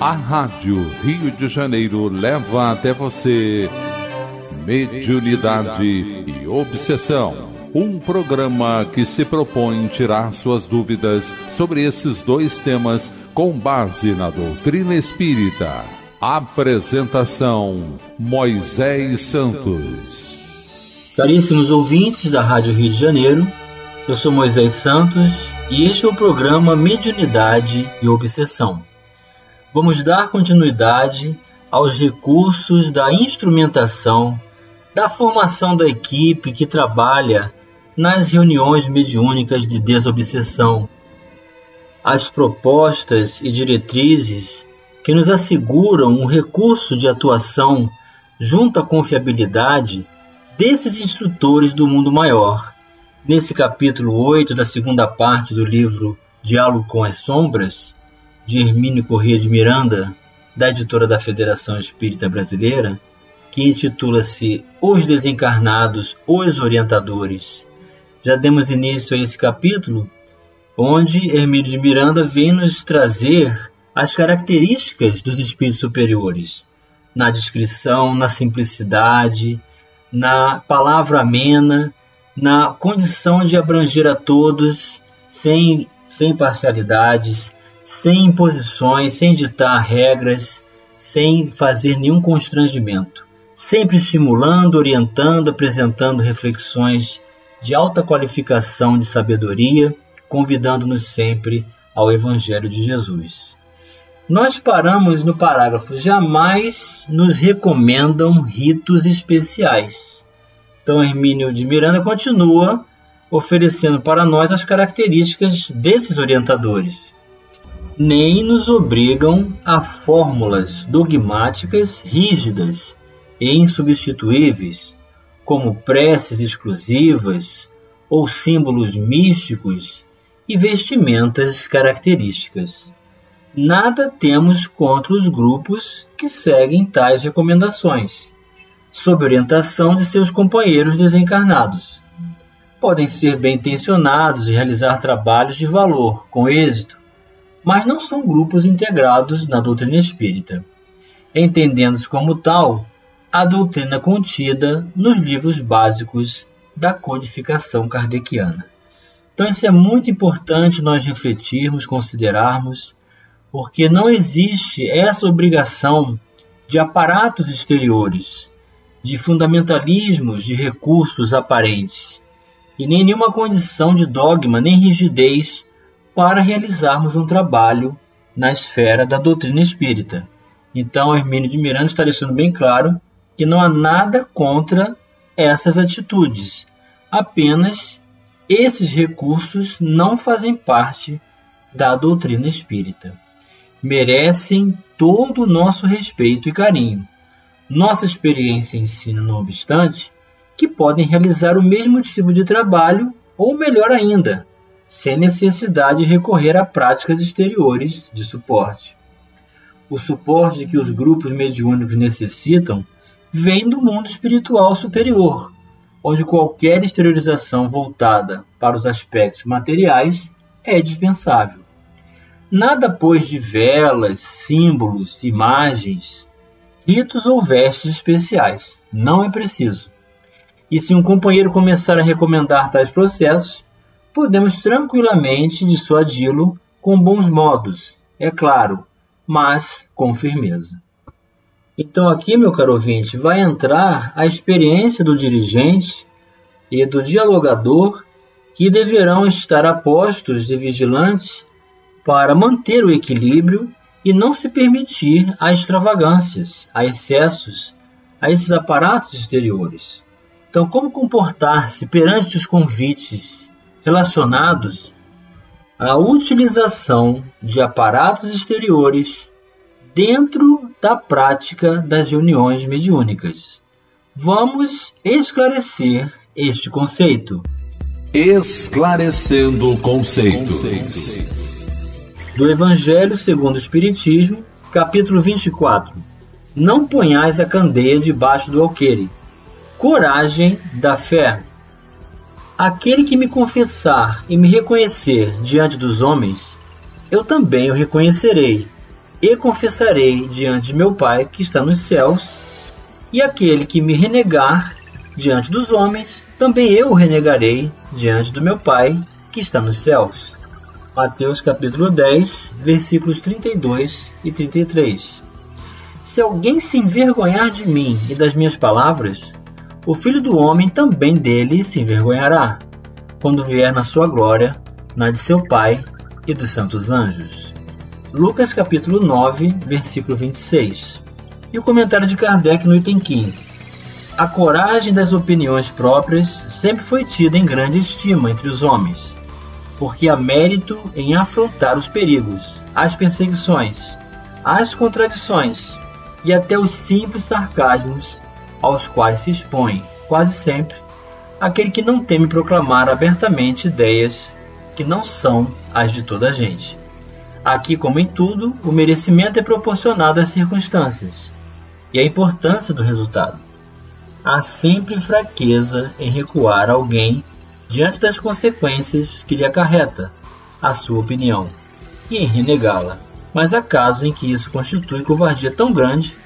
A Rádio Rio de Janeiro leva até você Mediunidade e Obsessão. Um programa que se propõe tirar suas dúvidas sobre esses dois temas com base na doutrina espírita. Apresentação: Moisés Santos. Caríssimos ouvintes da Rádio Rio de Janeiro, eu sou Moisés Santos e este é o programa Mediunidade e Obsessão vamos dar continuidade aos recursos da instrumentação, da formação da equipe que trabalha nas reuniões mediúnicas de desobsessão, as propostas e diretrizes que nos asseguram um recurso de atuação junto à confiabilidade desses instrutores do mundo maior. Nesse capítulo 8 da segunda parte do livro Diálogo com as Sombras, de Hermínio Corrêa de Miranda, da editora da Federação Espírita Brasileira, que intitula-se Os Desencarnados, os Orientadores. Já demos início a esse capítulo, onde Hermínio de Miranda vem nos trazer as características dos espíritos superiores, na descrição, na simplicidade, na palavra amena, na condição de abranger a todos sem, sem parcialidades, sem imposições, sem ditar regras, sem fazer nenhum constrangimento, sempre estimulando, orientando, apresentando reflexões de alta qualificação de sabedoria, convidando-nos sempre ao Evangelho de Jesus. Nós paramos no parágrafo: jamais nos recomendam ritos especiais. Então, Hermínio de Miranda continua oferecendo para nós as características desses orientadores nem nos obrigam a fórmulas dogmáticas rígidas e insubstituíveis, como preces exclusivas ou símbolos místicos e vestimentas características. Nada temos contra os grupos que seguem tais recomendações, sob orientação de seus companheiros desencarnados. Podem ser bem intencionados e realizar trabalhos de valor com êxito, mas não são grupos integrados na doutrina espírita, entendendo-se como tal a doutrina contida nos livros básicos da codificação kardeciana. Então, isso é muito importante nós refletirmos, considerarmos, porque não existe essa obrigação de aparatos exteriores, de fundamentalismos de recursos aparentes, e nem nenhuma condição de dogma nem rigidez para realizarmos um trabalho na esfera da doutrina espírita. Então, Hermínio de Miranda está deixando bem claro que não há nada contra essas atitudes, apenas esses recursos não fazem parte da doutrina espírita. Merecem todo o nosso respeito e carinho. Nossa experiência ensina, não obstante, que podem realizar o mesmo tipo de trabalho, ou melhor ainda, sem necessidade de recorrer a práticas exteriores de suporte. O suporte que os grupos mediúnicos necessitam vem do mundo espiritual superior, onde qualquer exteriorização voltada para os aspectos materiais é dispensável. Nada, pois, de velas, símbolos, imagens, ritos ou vestes especiais. Não é preciso. E se um companheiro começar a recomendar tais processos, podemos tranquilamente dissuadi-lo com bons modos, é claro, mas com firmeza. Então, aqui, meu caro ouvinte, vai entrar a experiência do dirigente e do dialogador que deverão estar apostos e vigilantes para manter o equilíbrio e não se permitir a extravagâncias, a excessos, a esses aparatos exteriores. Então, como comportar-se perante os convites relacionados à utilização de aparatos exteriores dentro da prática das reuniões mediúnicas. Vamos esclarecer este conceito. Esclarecendo conceitos. Do Evangelho segundo o Espiritismo, capítulo 24. Não ponhais a candeia debaixo do alqueire. Coragem da fé. Aquele que me confessar e me reconhecer diante dos homens, eu também o reconhecerei, e confessarei diante de meu Pai que está nos céus, e aquele que me renegar diante dos homens, também eu o renegarei diante do meu Pai que está nos céus. Mateus capítulo 10, versículos 32 e 33. Se alguém se envergonhar de mim e das minhas palavras, o Filho do Homem também dele se envergonhará, quando vier na sua glória, na de seu Pai e dos santos anjos. Lucas capítulo 9, versículo 26. E o comentário de Kardec no item 15. A coragem das opiniões próprias sempre foi tida em grande estima entre os homens, porque há mérito em afrontar os perigos, as perseguições, as contradições e até os simples sarcasmos aos quais se expõe, quase sempre, aquele que não teme proclamar abertamente ideias que não são as de toda a gente. Aqui, como em tudo, o merecimento é proporcionado às circunstâncias e à importância do resultado. Há sempre fraqueza em recuar alguém diante das consequências que lhe acarreta a sua opinião e em renegá-la. Mas há casos em que isso constitui covardia tão grande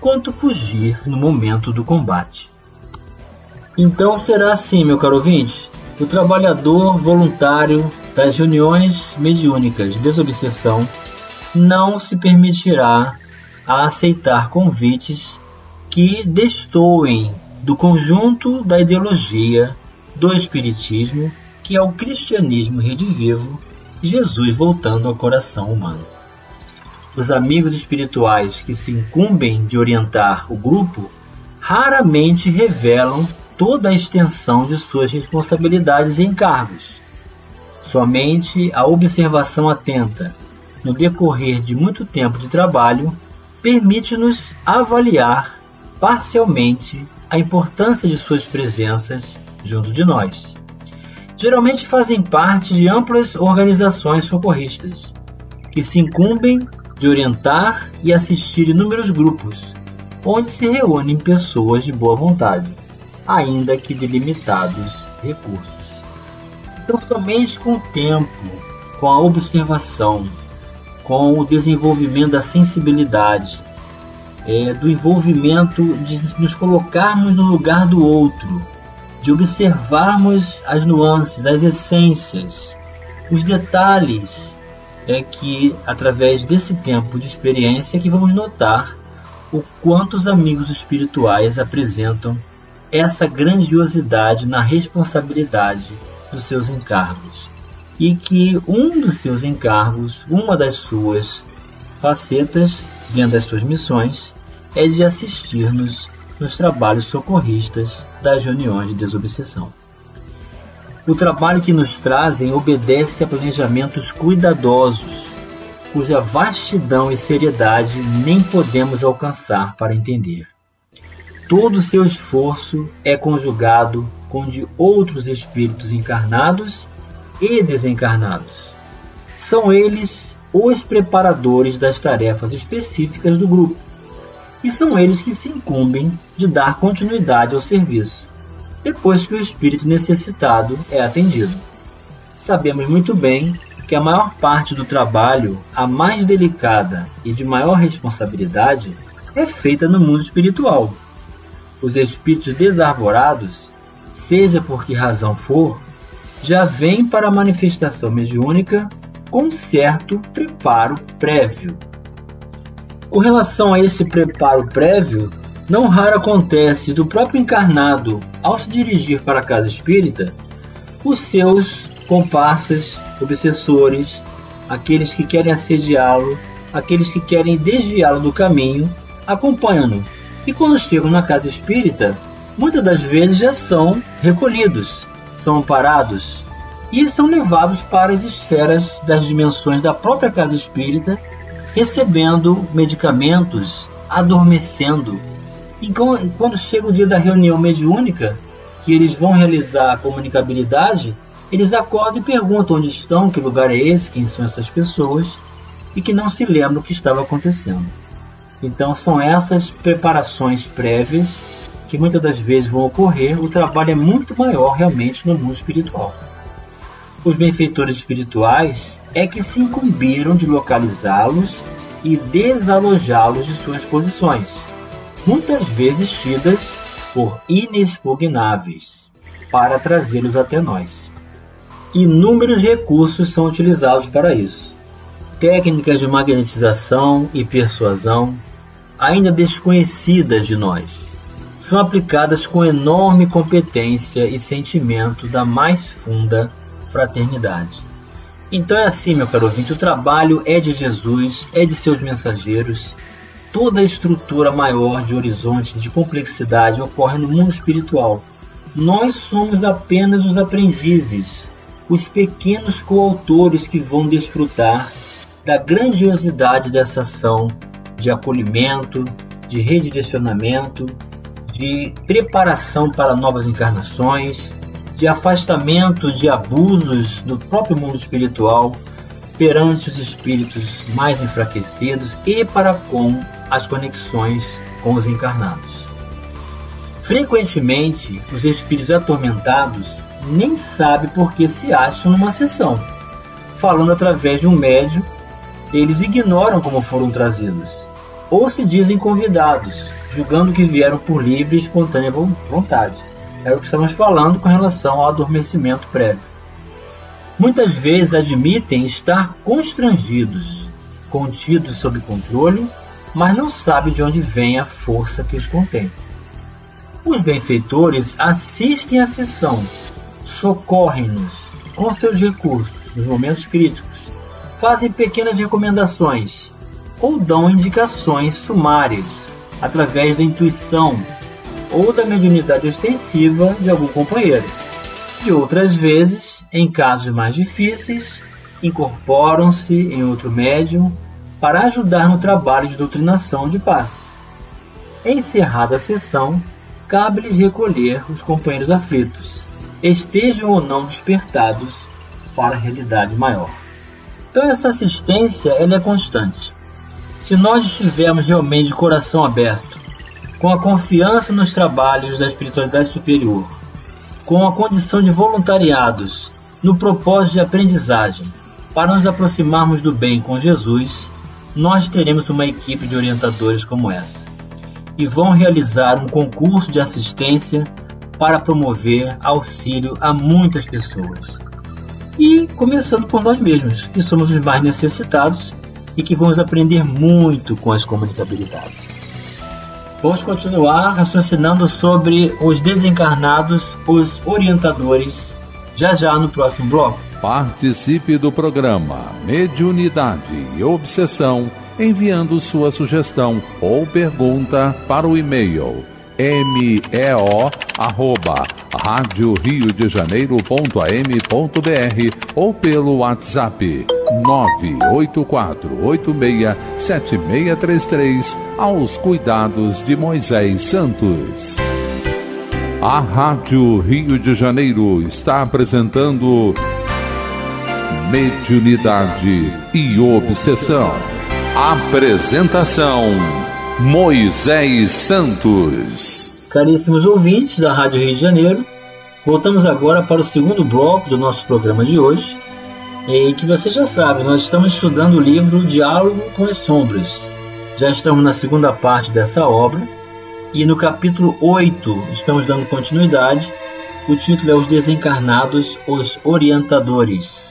quanto fugir no momento do combate. Então será assim, meu caro ouvinte, o trabalhador voluntário das reuniões mediúnicas de desobsessão não se permitirá a aceitar convites que destoem do conjunto da ideologia do Espiritismo, que é o cristianismo redivivo, Jesus voltando ao coração humano. Os amigos espirituais que se incumbem de orientar o grupo raramente revelam toda a extensão de suas responsabilidades e encargos. Somente a observação atenta no decorrer de muito tempo de trabalho permite-nos avaliar parcialmente a importância de suas presenças junto de nós. Geralmente fazem parte de amplas organizações socorristas, que se incumbem de orientar e assistir inúmeros grupos, onde se reúnem pessoas de boa vontade ainda que de limitados recursos. Então, somente com o tempo, com a observação, com o desenvolvimento da sensibilidade, é, do envolvimento de nos colocarmos no lugar do outro, de observarmos as nuances, as essências, os detalhes, é que através desse tempo de experiência que vamos notar o quanto os amigos espirituais apresentam essa grandiosidade na responsabilidade dos seus encargos e que um dos seus encargos, uma das suas facetas dentro das suas missões, é de assistir-nos nos trabalhos socorristas das reuniões de desobsessão. O trabalho que nos trazem obedece a planejamentos cuidadosos, cuja vastidão e seriedade nem podemos alcançar para entender todo o seu esforço é conjugado com de outros espíritos encarnados e desencarnados. São eles os preparadores das tarefas específicas do grupo, e são eles que se incumbem de dar continuidade ao serviço, depois que o espírito necessitado é atendido. Sabemos muito bem que a maior parte do trabalho, a mais delicada e de maior responsabilidade, é feita no mundo espiritual os espíritos desarvorados, seja por que razão for, já vêm para a manifestação mediúnica com certo preparo prévio. Com relação a esse preparo prévio, não raro acontece do próprio encarnado, ao se dirigir para a casa espírita, os seus comparsas, obsessores, aqueles que querem assediá-lo, aqueles que querem desviá-lo do caminho, acompanham-no e quando chegam na casa espírita, muitas das vezes já são recolhidos, são amparados e são levados para as esferas das dimensões da própria casa espírita, recebendo medicamentos, adormecendo. E quando chega o dia da reunião mediúnica, que eles vão realizar a comunicabilidade, eles acordam e perguntam onde estão, que lugar é esse, quem são essas pessoas, e que não se lembram o que estava acontecendo. Então são essas preparações prévias que muitas das vezes vão ocorrer. O trabalho é muito maior realmente no mundo espiritual. Os benfeitores espirituais é que se incumbiram de localizá-los e desalojá-los de suas posições, muitas vezes tidas por inexpugnáveis, para trazê-los até nós. Inúmeros recursos são utilizados para isso. Técnicas de magnetização e persuasão, ainda desconhecidas de nós, são aplicadas com enorme competência e sentimento da mais funda fraternidade. Então é assim, meu caro ouvinte, o trabalho é de Jesus, é de seus mensageiros. Toda a estrutura maior de horizonte, de complexidade, ocorre no mundo espiritual. Nós somos apenas os aprendizes, os pequenos coautores que vão desfrutar da grandiosidade dessa ação de acolhimento, de redirecionamento, de preparação para novas encarnações, de afastamento de abusos do próprio mundo espiritual perante os espíritos mais enfraquecidos e para com as conexões com os encarnados. Frequentemente, os espíritos atormentados nem sabem por que se acham numa sessão. Falando através de um médium, eles ignoram como foram trazidos, ou se dizem convidados, julgando que vieram por livre e espontânea vontade. É o que estamos falando com relação ao adormecimento prévio. Muitas vezes admitem estar constrangidos, contidos sob controle, mas não sabem de onde vem a força que os contém. Os benfeitores assistem à sessão, socorrem-nos com seus recursos nos momentos críticos, fazem pequenas recomendações ou dão indicações sumárias através da intuição ou da mediunidade ostensiva de algum companheiro. De outras vezes, em casos mais difíceis, incorporam-se em outro médium para ajudar no trabalho de doutrinação de passes. Encerrada a sessão, cabe-lhes recolher os companheiros aflitos, estejam ou não despertados para a realidade maior. Então essa assistência ela é constante. Se nós estivermos realmente de coração aberto com a confiança nos trabalhos da espiritualidade superior, com a condição de voluntariados, no propósito de aprendizagem, para nos aproximarmos do bem com Jesus, nós teremos uma equipe de orientadores como essa. E vão realizar um concurso de assistência para promover auxílio a muitas pessoas. E começando por nós mesmos, que somos os mais necessitados e que vamos aprender muito com as comunicabilidades. Vamos continuar raciocinando sobre os desencarnados, os orientadores, já já no próximo bloco. Participe do programa Mediunidade e Obsessão enviando sua sugestão ou pergunta para o e-mail meo rádio rio de janeiro.am.br ou pelo WhatsApp 984867633 aos cuidados de Moisés Santos. A Rádio Rio de Janeiro está apresentando Mediunidade e Obsessão. Apresentação Moisés Santos. Caríssimos ouvintes da Rádio Rio de Janeiro, voltamos agora para o segundo bloco do nosso programa de hoje. E que você já sabe, nós estamos estudando o livro Diálogo com as Sombras. Já estamos na segunda parte dessa obra e no capítulo 8 estamos dando continuidade. O título é Os Desencarnados, os Orientadores.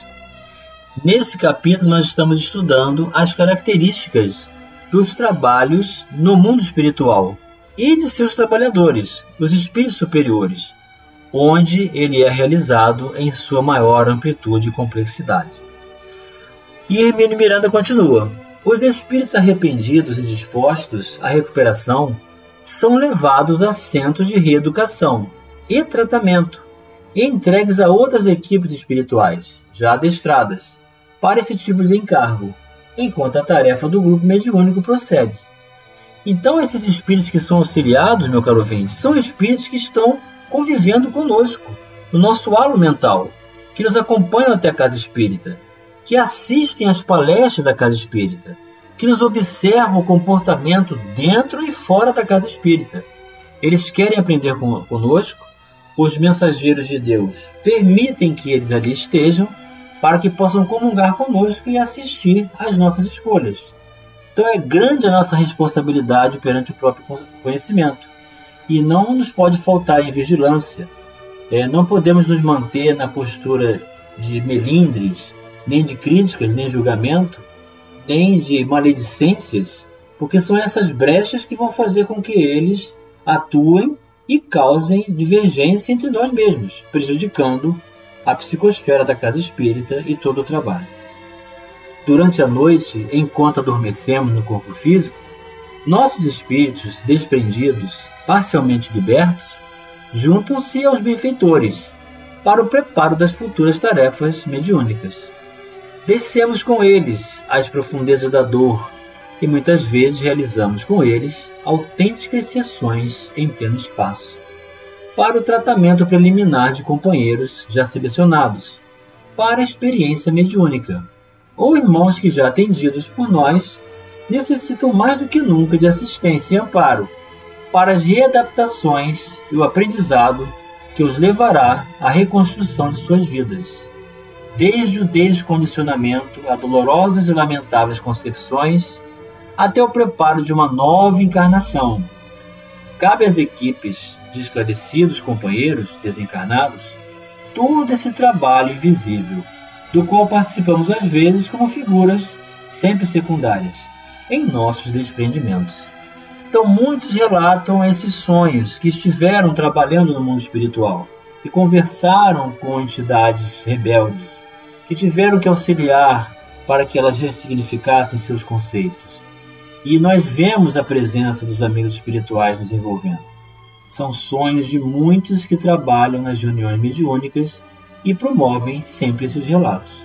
Nesse capítulo, nós estamos estudando as características dos trabalhos no mundo espiritual e de seus trabalhadores, os espíritos superiores, onde ele é realizado em sua maior amplitude e complexidade. E Hermínio Miranda continua: os espíritos arrependidos e dispostos à recuperação são levados a centros de reeducação e tratamento entregues a outras equipes espirituais, já adestradas, para esse tipo de encargo, enquanto a tarefa do grupo mediúnico prossegue. Então, esses espíritos que são auxiliados, meu caro ouvinte, são espíritos que estão convivendo conosco, no nosso halo mental, que nos acompanham até a casa espírita, que assistem às palestras da casa espírita, que nos observam o comportamento dentro e fora da casa espírita. Eles querem aprender conosco, os mensageiros de Deus permitem que eles ali estejam para que possam comungar conosco e assistir às nossas escolhas. Então é grande a nossa responsabilidade perante o próprio conhecimento e não nos pode faltar em vigilância. É, não podemos nos manter na postura de melindres, nem de críticas, nem julgamento, nem de maledicências, porque são essas brechas que vão fazer com que eles atuem e causem divergência entre nós mesmos, prejudicando a psicosfera da casa espírita e todo o trabalho. Durante a noite, enquanto adormecemos no corpo físico, nossos espíritos desprendidos, parcialmente libertos, juntam-se aos benfeitores para o preparo das futuras tarefas mediúnicas. Descemos com eles às profundezas da dor e muitas vezes realizamos com eles autênticas sessões em pleno espaço para o tratamento preliminar de companheiros já selecionados para a experiência mediúnica, ou irmãos que já atendidos por nós necessitam mais do que nunca de assistência e amparo para as readaptações e o aprendizado que os levará à reconstrução de suas vidas, desde o descondicionamento a dolorosas e lamentáveis concepções até o preparo de uma nova encarnação. Cabe às equipes de esclarecidos companheiros desencarnados todo esse trabalho invisível, do qual participamos às vezes como figuras sempre secundárias em nossos desprendimentos. Então, muitos relatam esses sonhos que estiveram trabalhando no mundo espiritual e conversaram com entidades rebeldes que tiveram que auxiliar para que elas ressignificassem seus conceitos. E nós vemos a presença dos amigos espirituais nos envolvendo são sonhos de muitos que trabalham nas reuniões mediúnicas e promovem sempre esses relatos.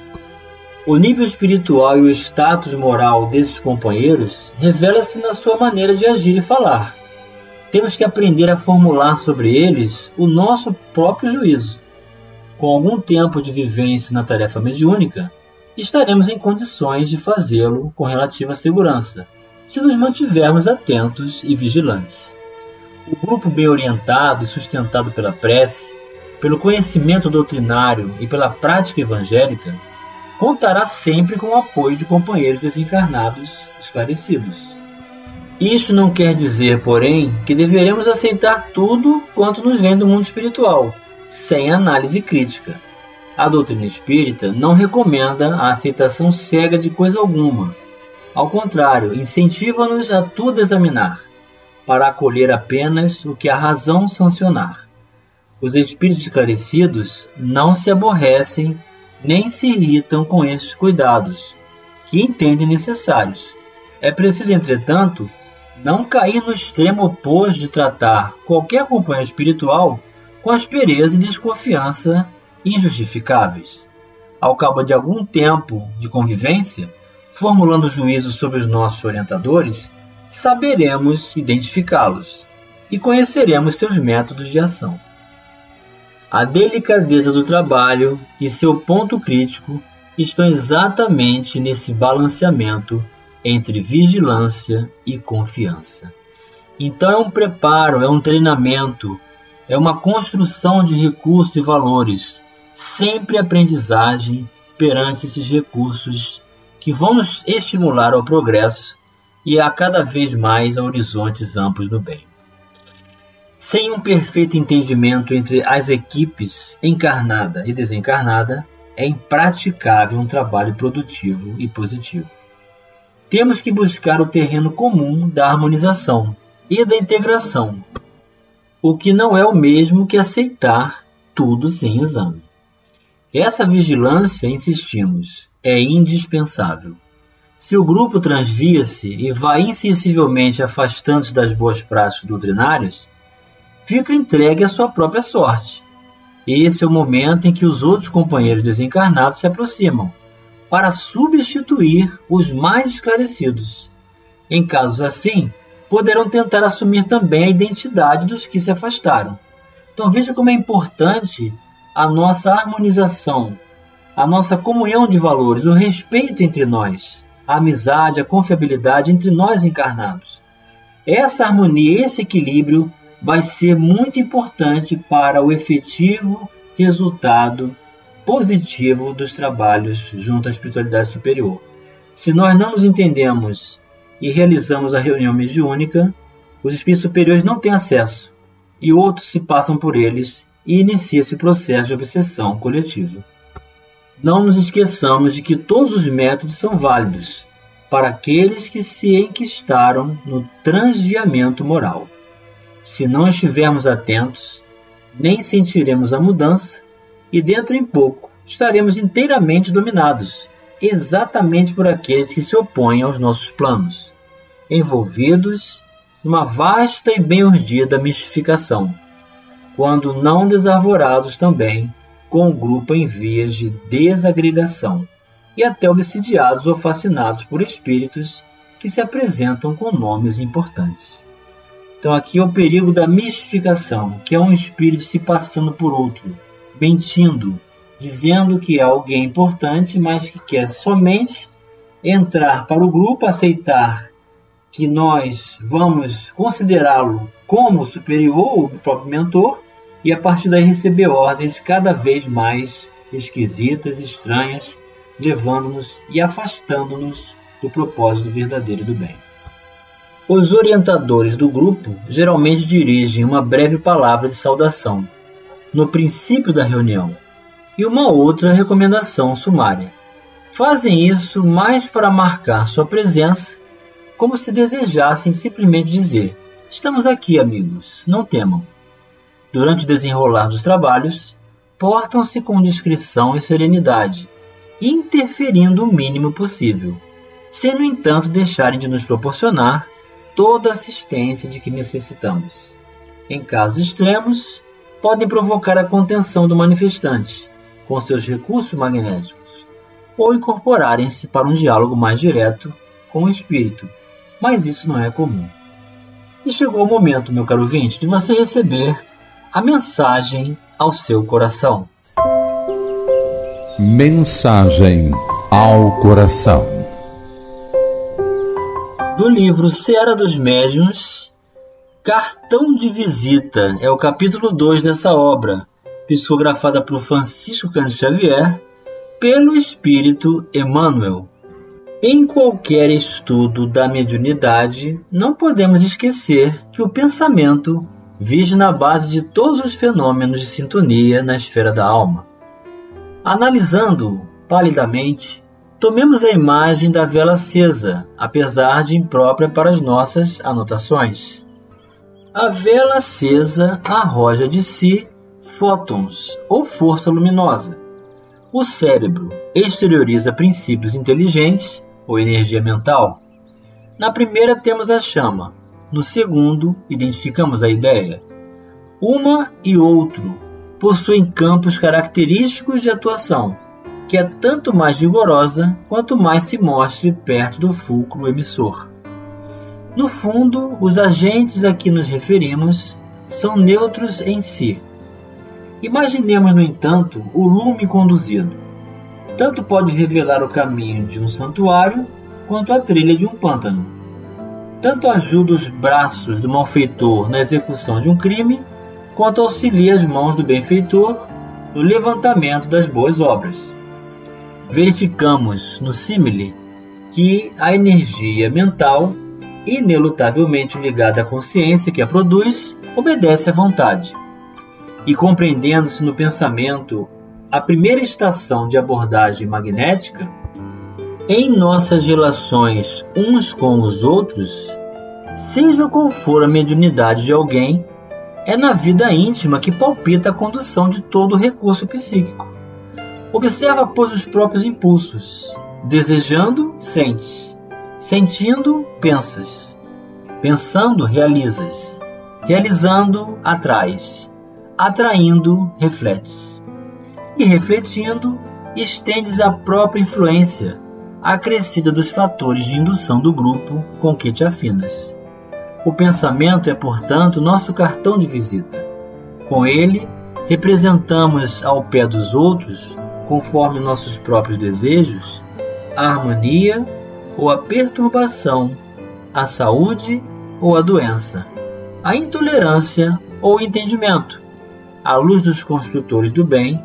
O nível espiritual e o status moral desses companheiros revela-se na sua maneira de agir e falar. Temos que aprender a formular sobre eles o nosso próprio juízo. Com algum tempo de vivência na tarefa mediúnica, estaremos em condições de fazê-lo com relativa segurança, se nos mantivermos atentos e vigilantes. O grupo bem orientado e sustentado pela prece, pelo conhecimento doutrinário e pela prática evangélica, contará sempre com o apoio de companheiros desencarnados esclarecidos. Isso não quer dizer, porém, que deveremos aceitar tudo quanto nos vem do mundo espiritual, sem análise crítica. A doutrina espírita não recomenda a aceitação cega de coisa alguma. Ao contrário, incentiva-nos a tudo examinar para acolher apenas o que a razão sancionar. Os espíritos esclarecidos não se aborrecem nem se irritam com esses cuidados, que entendem necessários. É preciso, entretanto, não cair no extremo oposto de tratar qualquer companheiro espiritual com aspereza e desconfiança injustificáveis. Ao cabo de algum tempo de convivência, formulando juízo sobre os nossos orientadores, saberemos identificá-los e conheceremos seus métodos de ação. A delicadeza do trabalho e seu ponto crítico estão exatamente nesse balanceamento entre vigilância e confiança. Então é um preparo, é um treinamento, é uma construção de recursos e valores, sempre aprendizagem perante esses recursos que vão nos estimular ao progresso e a cada vez mais a horizontes amplos do bem. Sem um perfeito entendimento entre as equipes encarnada e desencarnada, é impraticável um trabalho produtivo e positivo. Temos que buscar o terreno comum da harmonização e da integração, o que não é o mesmo que aceitar tudo sem exame. Essa vigilância, insistimos, é indispensável. Se o grupo transvia-se e vai insensivelmente afastando-se das boas práticas doutrinárias, fica entregue à sua própria sorte. Esse é o momento em que os outros companheiros desencarnados se aproximam, para substituir os mais esclarecidos. Em casos assim, poderão tentar assumir também a identidade dos que se afastaram. Então veja como é importante a nossa harmonização, a nossa comunhão de valores, o respeito entre nós a amizade, a confiabilidade entre nós encarnados. Essa harmonia, esse equilíbrio vai ser muito importante para o efetivo resultado positivo dos trabalhos junto à espiritualidade superior. Se nós não nos entendemos e realizamos a reunião mediúnica, os espíritos superiores não têm acesso e outros se passam por eles e inicia-se o processo de obsessão coletiva. Não nos esqueçamos de que todos os métodos são válidos para aqueles que se enquistaram no transviamento moral. Se não estivermos atentos, nem sentiremos a mudança e dentro em pouco estaremos inteiramente dominados, exatamente por aqueles que se opõem aos nossos planos, envolvidos numa vasta e bem urdida mistificação, quando não desarvorados também com o grupo em vias de desagregação e até obsidiados ou fascinados por espíritos que se apresentam com nomes importantes. Então aqui é o perigo da mistificação, que é um espírito se passando por outro, mentindo, dizendo que é alguém importante, mas que quer somente entrar para o grupo, aceitar que nós vamos considerá-lo como superior ou próprio mentor e a partir daí receber ordens cada vez mais esquisitas, estranhas, levando-nos e afastando-nos do propósito verdadeiro do bem. Os orientadores do grupo geralmente dirigem uma breve palavra de saudação no princípio da reunião e uma outra recomendação sumária. Fazem isso mais para marcar sua presença como se desejassem simplesmente dizer: Estamos aqui, amigos, não temam. Durante o desenrolar dos trabalhos, portam-se com discrição e serenidade, interferindo o mínimo possível, sem, no entanto, deixarem de nos proporcionar toda a assistência de que necessitamos. Em casos extremos, podem provocar a contenção do manifestante, com seus recursos magnéticos, ou incorporarem-se para um diálogo mais direto com o espírito, mas isso não é comum. E chegou o momento, meu caro ouvinte, de você receber a mensagem ao seu coração. Mensagem ao coração. Do livro Seara dos Médiuns, Cartão de Visita é o capítulo 2 dessa obra, psicografada por Francisco Cândido Xavier, pelo Espírito Emmanuel. Em qualquer estudo da mediunidade, não podemos esquecer que o pensamento vive na base de todos os fenômenos de sintonia na esfera da alma. Analisando palidamente, tomemos a imagem da vela acesa, apesar de imprópria para as nossas anotações. A vela acesa arroja de si fótons ou força luminosa. O cérebro exterioriza princípios inteligentes ou energia mental. Na primeira temos a chama, no segundo identificamos a ideia. Uma e outro possuem campos característicos de atuação, que é tanto mais vigorosa quanto mais se mostre perto do fulcro emissor. No fundo, os agentes a que nos referimos são neutros em si. Imaginemos, no entanto, o lume conduzido tanto pode revelar o caminho de um santuário quanto a trilha de um pântano. Tanto ajuda os braços do malfeitor na execução de um crime, quanto auxilia as mãos do benfeitor no levantamento das boas obras. Verificamos no símile que a energia mental, inelutavelmente ligada à consciência que a produz, obedece à vontade. E compreendendo-se no pensamento a primeira estação de abordagem magnética, em nossas relações uns com os outros, seja qual for a mediunidade de alguém, é na vida íntima que palpita a condução de todo o recurso psíquico. Observa, pois, os próprios impulsos. Desejando, sentes. Sentindo, pensas. Pensando, realizas. Realizando, atrais. Atraindo, refletes e refletindo, estendes a própria influência, acrescida dos fatores de indução do grupo com que te afinas. O pensamento é, portanto, nosso cartão de visita. Com ele, representamos ao pé dos outros, conforme nossos próprios desejos, a harmonia ou a perturbação, a saúde ou a doença, a intolerância ou o entendimento, à luz dos construtores do bem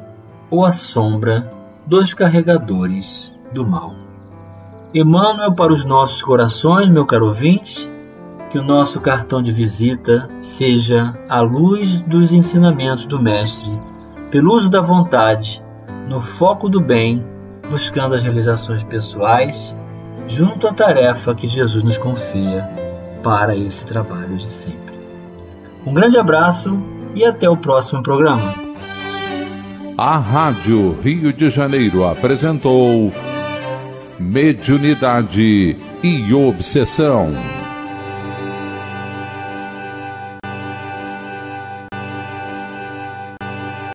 ou a sombra dos carregadores do mal. Emmanuel para os nossos corações, meu caro ouvinte, que o nosso cartão de visita seja a luz dos ensinamentos do Mestre, pelo uso da vontade, no foco do bem, buscando as realizações pessoais, junto à tarefa que Jesus nos confia para esse trabalho de sempre. Um grande abraço e até o próximo programa. A Rádio Rio de Janeiro apresentou Mediunidade e Obsessão.